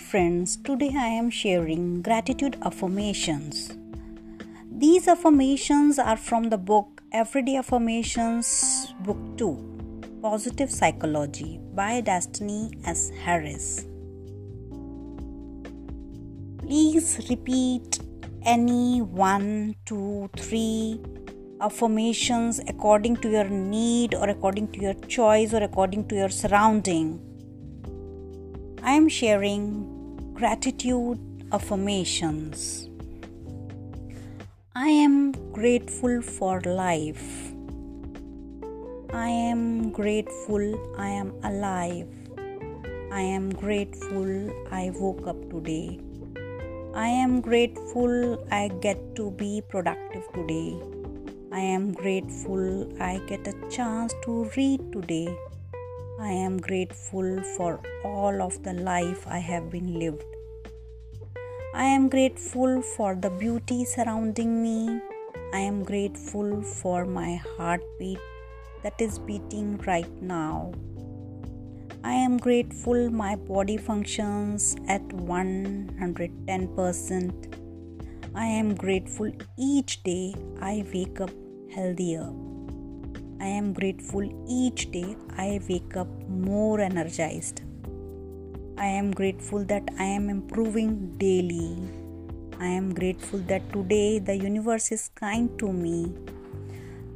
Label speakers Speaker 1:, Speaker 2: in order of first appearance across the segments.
Speaker 1: friends, today I am sharing gratitude affirmations. These affirmations are from the book Everyday Affirmations, Book 2 Positive Psychology by Destiny S. Harris. Please repeat any one, two, three affirmations according to your need or according to your choice or according to your surrounding I am sharing gratitude affirmations. I am grateful for life. I am grateful I am alive. I am grateful I woke up today. I am grateful I get to be productive today. I am grateful I get a chance to read today. I am grateful for all of the life I have been lived. I am grateful for the beauty surrounding me. I am grateful for my heartbeat that is beating right now. I am grateful my body functions at 110%. I am grateful each day I wake up healthier. I am grateful each day I wake up more energized. I am grateful that I am improving daily. I am grateful that today the universe is kind to me.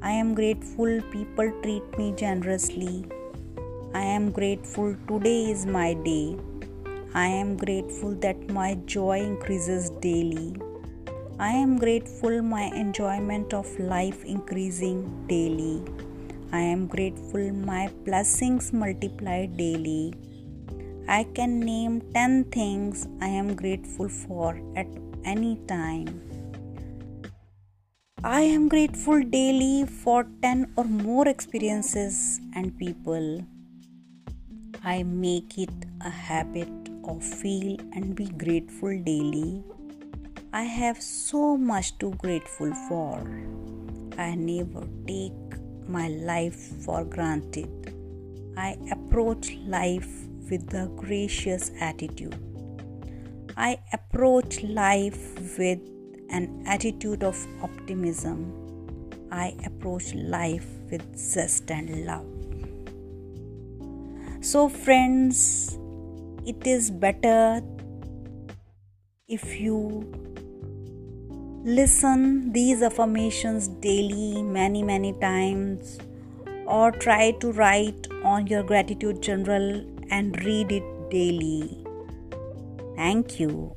Speaker 1: I am grateful people treat me generously. I am grateful today is my day. I am grateful that my joy increases daily. I am grateful my enjoyment of life increasing daily. I am grateful my blessings multiply daily. I can name 10 things I am grateful for at any time. I am grateful daily for 10 or more experiences and people. I make it a habit of feel and be grateful daily. I have so much to grateful for. I never take my life for granted. I approach life with a gracious attitude. I approach life with an attitude of optimism. I approach life with zest and love. So, friends, it is better if you listen these affirmations daily many many times or try to write on your gratitude journal and read it daily. Thank you.